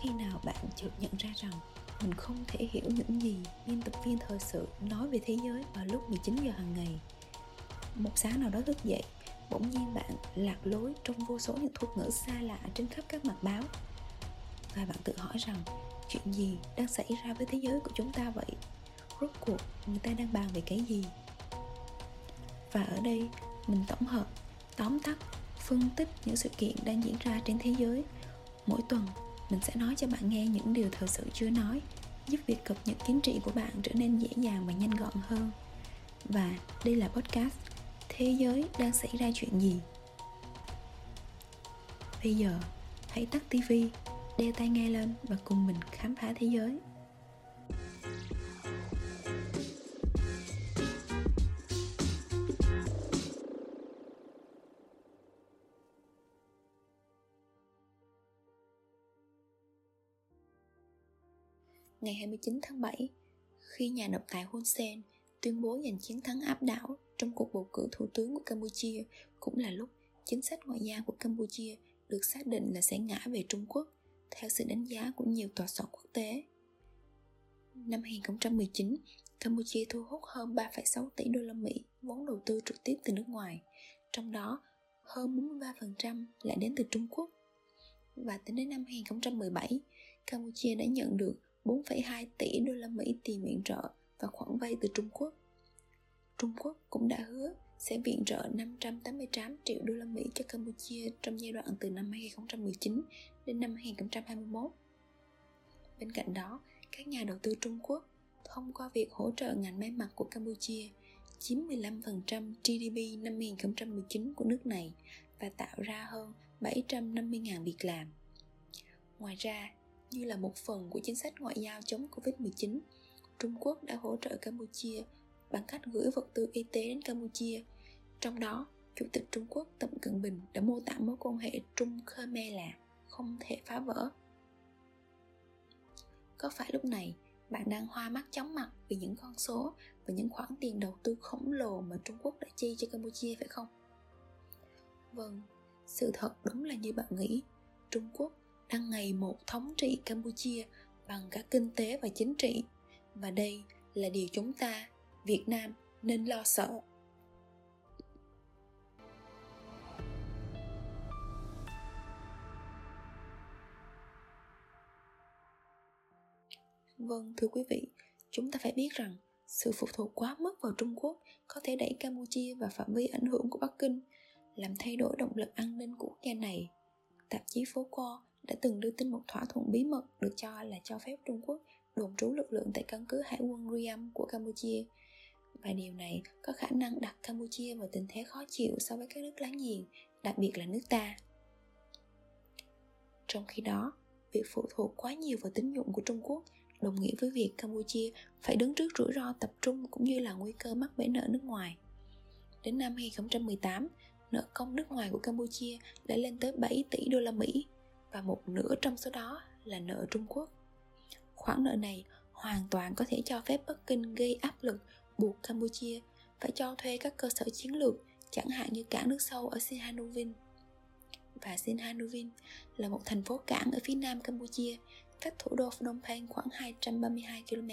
khi nào bạn chợt nhận ra rằng mình không thể hiểu những gì biên tập viên thời sự nói về thế giới vào lúc 19 giờ hàng ngày. Một sáng nào đó thức dậy, bỗng nhiên bạn lạc lối trong vô số những thuật ngữ xa lạ trên khắp các mặt báo. Và bạn tự hỏi rằng chuyện gì đang xảy ra với thế giới của chúng ta vậy? Rốt cuộc người ta đang bàn về cái gì? Và ở đây mình tổng hợp, tóm tắt, phân tích những sự kiện đang diễn ra trên thế giới. Mỗi tuần mình sẽ nói cho bạn nghe những điều thật sự chưa nói, giúp việc cập nhật kiến trị của bạn trở nên dễ dàng và nhanh gọn hơn. Và đây là podcast thế giới đang xảy ra chuyện gì? Bây giờ, hãy tắt tivi đeo tai nghe lên và cùng mình khám phá thế giới. Ngày 29 tháng 7 khi nhà độc tài Hun Sen tuyên bố giành chiến thắng áp đảo trong cuộc bầu cử thủ tướng của Campuchia cũng là lúc chính sách ngoại giao của Campuchia được xác định là sẽ ngã về Trung Quốc theo sự đánh giá của nhiều tòa soạn quốc tế. Năm 2019, Campuchia thu hút hơn 3,6 tỷ đô la Mỹ vốn đầu tư trực tiếp từ nước ngoài, trong đó hơn 43% lại đến từ Trung Quốc. Và tính đến năm 2017, Campuchia đã nhận được 4,2 tỷ đô la Mỹ tiền viện trợ và khoản vay từ Trung Quốc. Trung Quốc cũng đã hứa sẽ viện trợ 588 triệu đô la Mỹ cho Campuchia trong giai đoạn từ năm 2019 đến năm 2021. Bên cạnh đó, các nhà đầu tư Trung Quốc thông qua việc hỗ trợ ngành may mặc của Campuchia chiếm 15% GDP năm 2019 của nước này và tạo ra hơn 750.000 việc làm. Ngoài ra, như là một phần của chính sách ngoại giao chống Covid-19, Trung Quốc đã hỗ trợ Campuchia bằng cách gửi vật tư y tế đến Campuchia. Trong đó, Chủ tịch Trung Quốc Tập Cận Bình đã mô tả mối quan hệ Trung Khmer là không thể phá vỡ. Có phải lúc này bạn đang hoa mắt chóng mặt vì những con số và những khoản tiền đầu tư khổng lồ mà Trung Quốc đã chi cho Campuchia phải không? Vâng, sự thật đúng là như bạn nghĩ, Trung Quốc đang ngày một thống trị Campuchia bằng cả kinh tế và chính trị và đây là điều chúng ta, Việt Nam nên lo sợ. Vâng, thưa quý vị, chúng ta phải biết rằng sự phụ thuộc quá mức vào Trung Quốc có thể đẩy Campuchia vào phạm vi ảnh hưởng của Bắc Kinh, làm thay đổi động lực an ninh của quốc gia này. Tạp chí Phố Co đã từng đưa tin một thỏa thuận bí mật được cho là cho phép Trung Quốc đồn trú lực lượng tại căn cứ hải quân Riam của Campuchia và điều này có khả năng đặt Campuchia vào tình thế khó chịu so với các nước láng giềng, đặc biệt là nước ta. Trong khi đó, việc phụ thuộc quá nhiều vào tín dụng của Trung Quốc đồng nghĩa với việc Campuchia phải đứng trước rủi ro tập trung cũng như là nguy cơ mắc bẫy nợ nước ngoài. Đến năm 2018, nợ công nước ngoài của Campuchia đã lên tới 7 tỷ đô la Mỹ và một nửa trong số đó là nợ Trung Quốc. Khoản nợ này hoàn toàn có thể cho phép Bắc Kinh gây áp lực buộc Campuchia phải cho thuê các cơ sở chiến lược chẳng hạn như cảng nước sâu ở Sihanouvin. Và Sihanouvin là một thành phố cảng ở phía nam Campuchia, cách thủ đô Phnom Penh khoảng 232 km.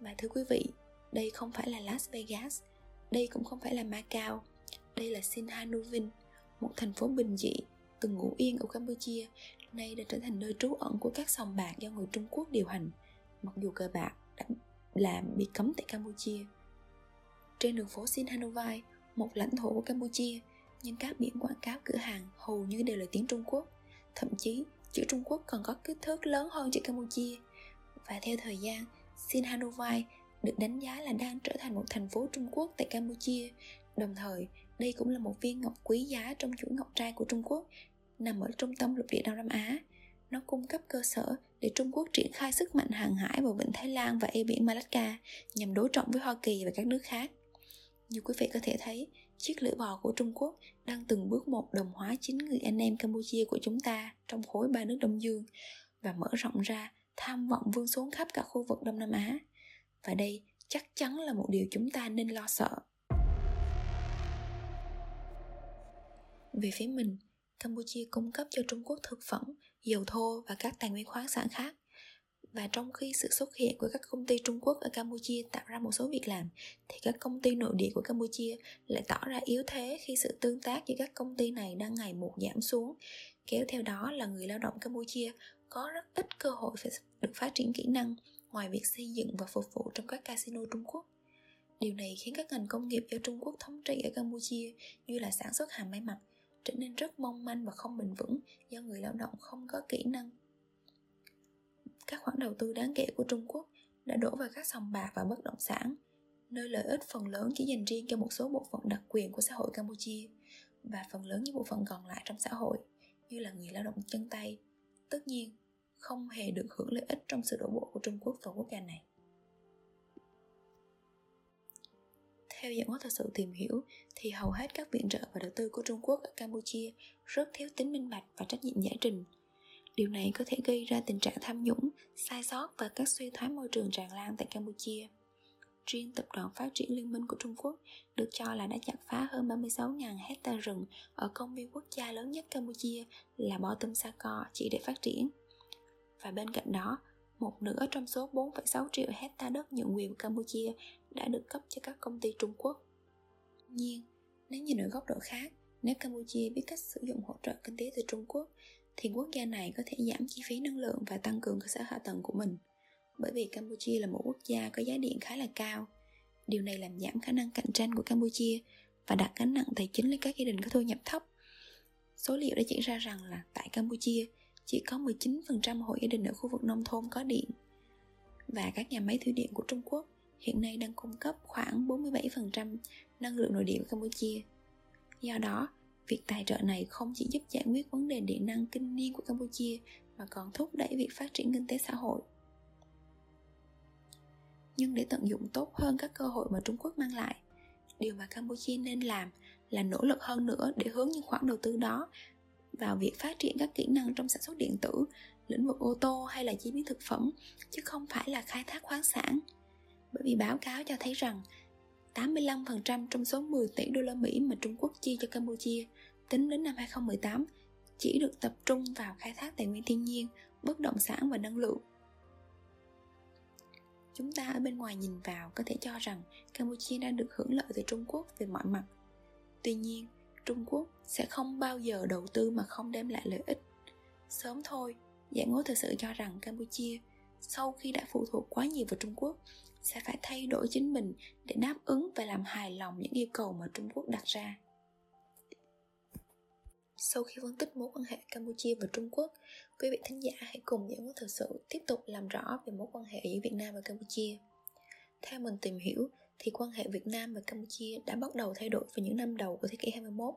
Và thưa quý vị, đây không phải là Las Vegas, đây cũng không phải là Macau, đây là Sihanouvin, một thành phố bình dị từng ngủ yên ở Campuchia nay đã trở thành nơi trú ẩn của các sòng bạc do người Trung Quốc điều hành, mặc dù cờ bạc đã làm bị cấm tại Campuchia. Trên đường phố Sihanoukville, một lãnh thổ của Campuchia, nhưng các biển quảng cáo cửa hàng hầu như đều là tiếng Trung Quốc. Thậm chí, chữ Trung Quốc còn có kích thước lớn hơn chữ Campuchia. Và theo thời gian, Sihanoukville được đánh giá là đang trở thành một thành phố Trung Quốc tại Campuchia. Đồng thời, đây cũng là một viên ngọc quý giá trong chuỗi ngọc trai của Trung Quốc nằm ở trung tâm lục địa Đông Nam Á. Nó cung cấp cơ sở để Trung Quốc triển khai sức mạnh hàng hải vào vịnh Thái Lan và eo biển Malacca nhằm đối trọng với Hoa Kỳ và các nước khác. Như quý vị có thể thấy, chiếc lưỡi bò của Trung Quốc đang từng bước một đồng hóa chính người anh em Campuchia của chúng ta trong khối ba nước Đông Dương và mở rộng ra tham vọng vươn xuống khắp cả khu vực Đông Nam Á. Và đây chắc chắn là một điều chúng ta nên lo sợ. Về phía mình, Campuchia cung cấp cho Trung Quốc thực phẩm, dầu thô và các tài nguyên khoáng sản khác. Và trong khi sự xuất hiện của các công ty Trung Quốc ở Campuchia tạo ra một số việc làm, thì các công ty nội địa của Campuchia lại tỏ ra yếu thế khi sự tương tác giữa các công ty này đang ngày một giảm xuống. Kéo theo đó là người lao động Campuchia có rất ít cơ hội phải được phát triển kỹ năng ngoài việc xây dựng và phục vụ trong các casino Trung Quốc. Điều này khiến các ngành công nghiệp do Trung Quốc thống trị ở Campuchia như là sản xuất hàng may mặc trở nên rất mong manh và không bền vững do người lao động không có kỹ năng. Các khoản đầu tư đáng kể của Trung Quốc đã đổ vào các sòng bạc và bất động sản, nơi lợi ích phần lớn chỉ dành riêng cho một số bộ phận đặc quyền của xã hội Campuchia và phần lớn những bộ phận còn lại trong xã hội như là người lao động chân tay, tất nhiên không hề được hưởng lợi ích trong sự đổ bộ của Trung Quốc vào quốc gia này. Theo dẫn thật sự tìm hiểu thì hầu hết các viện trợ và đầu tư của Trung Quốc ở Campuchia rất thiếu tính minh bạch và trách nhiệm giải trình. Điều này có thể gây ra tình trạng tham nhũng, sai sót và các suy thoái môi trường tràn lan tại Campuchia. Riêng Tập đoàn Phát triển Liên minh của Trung Quốc được cho là đã chặt phá hơn 36.000 hecta rừng ở công viên quốc gia lớn nhất Campuchia là Bo Tâm Sa Co chỉ để phát triển. Và bên cạnh đó, một nửa trong số 4,6 triệu hecta đất nhượng quyền của Campuchia đã được cấp cho các công ty Trung Quốc. Nhiên, nếu nhìn ở góc độ khác, nếu Campuchia biết cách sử dụng hỗ trợ kinh tế từ Trung Quốc, thì quốc gia này có thể giảm chi phí năng lượng và tăng cường cơ sở hạ tầng của mình. Bởi vì Campuchia là một quốc gia có giá điện khá là cao. Điều này làm giảm khả năng cạnh tranh của Campuchia và đặt gánh nặng tài chính lên các gia đình có thu nhập thấp. Số liệu đã chỉ ra rằng là tại Campuchia, chỉ có 19% hộ gia đình ở khu vực nông thôn có điện. Và các nhà máy thủy điện của Trung Quốc hiện nay đang cung cấp khoảng 47% năng lượng nội địa của Campuchia. Do đó, việc tài trợ này không chỉ giúp giải quyết vấn đề điện năng kinh niên của Campuchia mà còn thúc đẩy việc phát triển kinh tế xã hội. Nhưng để tận dụng tốt hơn các cơ hội mà Trung Quốc mang lại, điều mà Campuchia nên làm là nỗ lực hơn nữa để hướng những khoản đầu tư đó vào việc phát triển các kỹ năng trong sản xuất điện tử, lĩnh vực ô tô hay là chế biến thực phẩm, chứ không phải là khai thác khoáng sản. Bởi vì báo cáo cho thấy rằng 85% trong số 10 tỷ đô la Mỹ mà Trung Quốc chi cho Campuchia tính đến năm 2018 chỉ được tập trung vào khai thác tài nguyên thiên nhiên, bất động sản và năng lượng. Chúng ta ở bên ngoài nhìn vào có thể cho rằng Campuchia đang được hưởng lợi từ Trung Quốc về mọi mặt. Tuy nhiên, Trung Quốc sẽ không bao giờ đầu tư mà không đem lại lợi ích. Sớm thôi, giải ngố thực sự cho rằng Campuchia sau khi đã phụ thuộc quá nhiều vào Trung Quốc sẽ phải thay đổi chính mình để đáp ứng và làm hài lòng những yêu cầu mà Trung Quốc đặt ra. Sau khi phân tích mối quan hệ Campuchia và Trung Quốc, quý vị thính giả hãy cùng những quốc thực sự tiếp tục làm rõ về mối quan hệ giữa Việt Nam và Campuchia. Theo mình tìm hiểu, thì quan hệ Việt Nam và Campuchia đã bắt đầu thay đổi vào những năm đầu của thế kỷ 21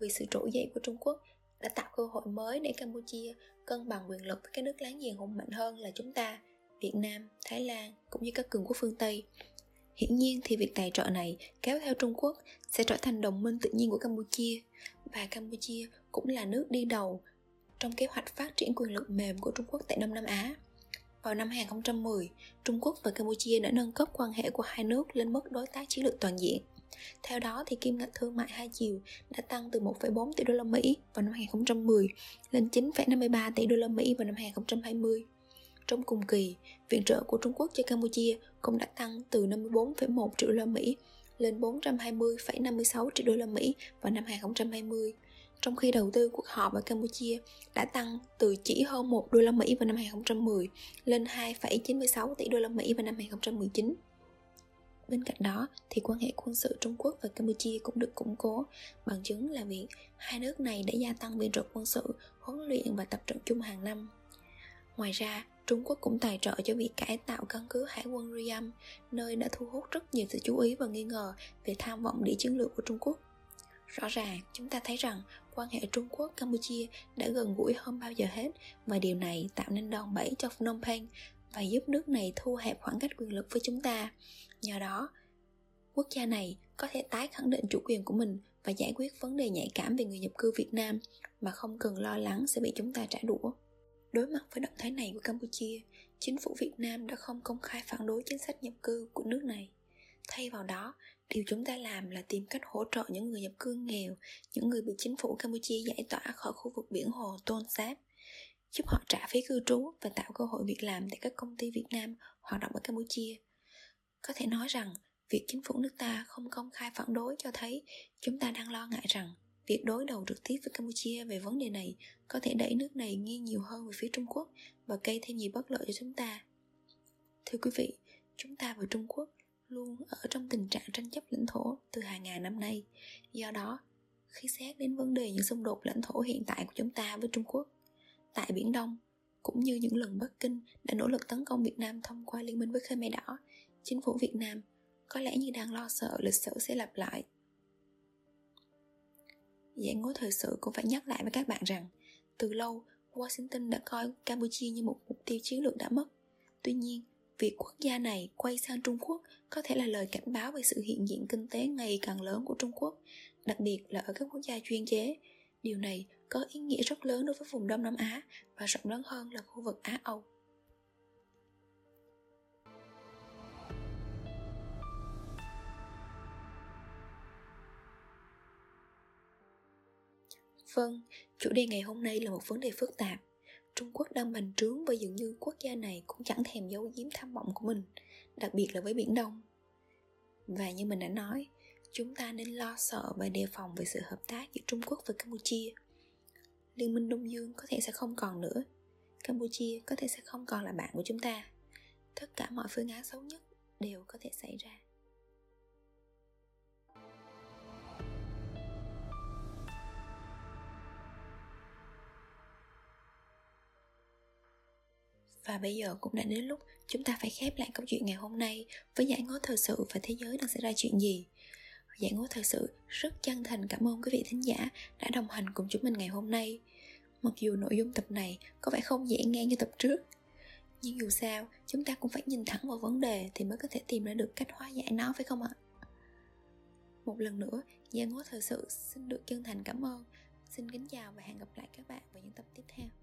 vì sự trỗi dậy của Trung Quốc đã tạo cơ hội mới để Campuchia cân bằng quyền lực với các nước láng giềng hùng mạnh hơn là chúng ta, Việt Nam, Thái Lan cũng như các cường quốc phương Tây. Hiển nhiên thì việc tài trợ này kéo theo Trung Quốc sẽ trở thành đồng minh tự nhiên của Campuchia và Campuchia cũng là nước đi đầu trong kế hoạch phát triển quyền lực mềm của Trung Quốc tại Đông Nam Á. Vào năm 2010, Trung Quốc và Campuchia đã nâng cấp quan hệ của hai nước lên mức đối tác chiến lược toàn diện. Theo đó thì kim ngạch thương mại hai chiều đã tăng từ 1,4 tỷ đô la Mỹ vào năm 2010 lên 9,53 tỷ đô la Mỹ vào năm 2020. Trong cùng kỳ, viện trợ của Trung Quốc cho Campuchia cũng đã tăng từ 54,1 triệu đô la Mỹ lên 420,56 triệu đô la Mỹ vào năm 2020 trong khi đầu tư của họ vào Campuchia đã tăng từ chỉ hơn 1 đô la Mỹ vào năm 2010 lên 2,96 tỷ đô la Mỹ vào năm 2019. Bên cạnh đó thì quan hệ quân sự Trung Quốc và Campuchia cũng được củng cố, bằng chứng là việc hai nước này đã gia tăng viện trợ quân sự, huấn luyện và tập trận chung hàng năm. Ngoài ra, Trung Quốc cũng tài trợ cho việc cải tạo căn cứ hải quân Riam, nơi đã thu hút rất nhiều sự chú ý và nghi ngờ về tham vọng địa chiến lược của Trung Quốc. Rõ ràng, chúng ta thấy rằng quan hệ Trung Quốc-Campuchia đã gần gũi hơn bao giờ hết và điều này tạo nên đòn bẩy cho Phnom Penh và giúp nước này thu hẹp khoảng cách quyền lực với chúng ta. Nhờ đó, quốc gia này có thể tái khẳng định chủ quyền của mình và giải quyết vấn đề nhạy cảm về người nhập cư Việt Nam mà không cần lo lắng sẽ bị chúng ta trả đũa. Đối mặt với động thái này của Campuchia, chính phủ Việt Nam đã không công khai phản đối chính sách nhập cư của nước này. Thay vào đó, điều chúng ta làm là tìm cách hỗ trợ những người nhập cư nghèo những người bị chính phủ campuchia giải tỏa khỏi khu vực biển hồ tôn sáp giúp họ trả phí cư trú và tạo cơ hội việc làm tại các công ty việt nam hoạt động ở campuchia có thể nói rằng việc chính phủ nước ta không công khai phản đối cho thấy chúng ta đang lo ngại rằng việc đối đầu trực tiếp với campuchia về vấn đề này có thể đẩy nước này nghiêng nhiều hơn về phía trung quốc và gây thêm nhiều bất lợi cho chúng ta. Thưa quý vị, chúng ta và trung quốc luôn ở trong tình trạng tranh chấp lãnh thổ từ hàng ngàn năm nay. Do đó, khi xét đến vấn đề những xung đột lãnh thổ hiện tại của chúng ta với trung quốc, tại biển đông cũng như những lần bắc kinh đã nỗ lực tấn công việt nam thông qua liên minh với khmer đỏ, chính phủ việt nam có lẽ như đang lo sợ lịch sử sẽ lặp lại Giải ngố thời sự cũng phải nhắc lại với các bạn rằng từ lâu Washington đã coi Campuchia như một mục tiêu chiến lược đã mất. Tuy nhiên, việc quốc gia này quay sang Trung Quốc có thể là lời cảnh báo về sự hiện diện kinh tế ngày càng lớn của Trung Quốc, đặc biệt là ở các quốc gia chuyên chế. Điều này có ý nghĩa rất lớn đối với vùng Đông Nam Á và rộng lớn hơn là khu vực Á Âu. Vâng, chủ đề ngày hôm nay là một vấn đề phức tạp. Trung Quốc đang bành trướng và dường như quốc gia này cũng chẳng thèm giấu giếm tham vọng của mình, đặc biệt là với Biển Đông. Và như mình đã nói, chúng ta nên lo sợ và đề phòng về sự hợp tác giữa Trung Quốc và Campuchia. Liên minh Đông Dương có thể sẽ không còn nữa, Campuchia có thể sẽ không còn là bạn của chúng ta. Tất cả mọi phương án xấu nhất đều có thể xảy ra. Và bây giờ cũng đã đến lúc chúng ta phải khép lại câu chuyện ngày hôm nay với giải ngố thời sự và thế giới đang xảy ra chuyện gì. Giải ngố thời sự rất chân thành cảm ơn quý vị thính giả đã đồng hành cùng chúng mình ngày hôm nay. Mặc dù nội dung tập này có vẻ không dễ nghe như tập trước, nhưng dù sao chúng ta cũng phải nhìn thẳng vào vấn đề thì mới có thể tìm ra được cách hóa giải nó phải không ạ? Một lần nữa, Giang Ngố Thời sự xin được chân thành cảm ơn. Xin kính chào và hẹn gặp lại các bạn vào những tập tiếp theo.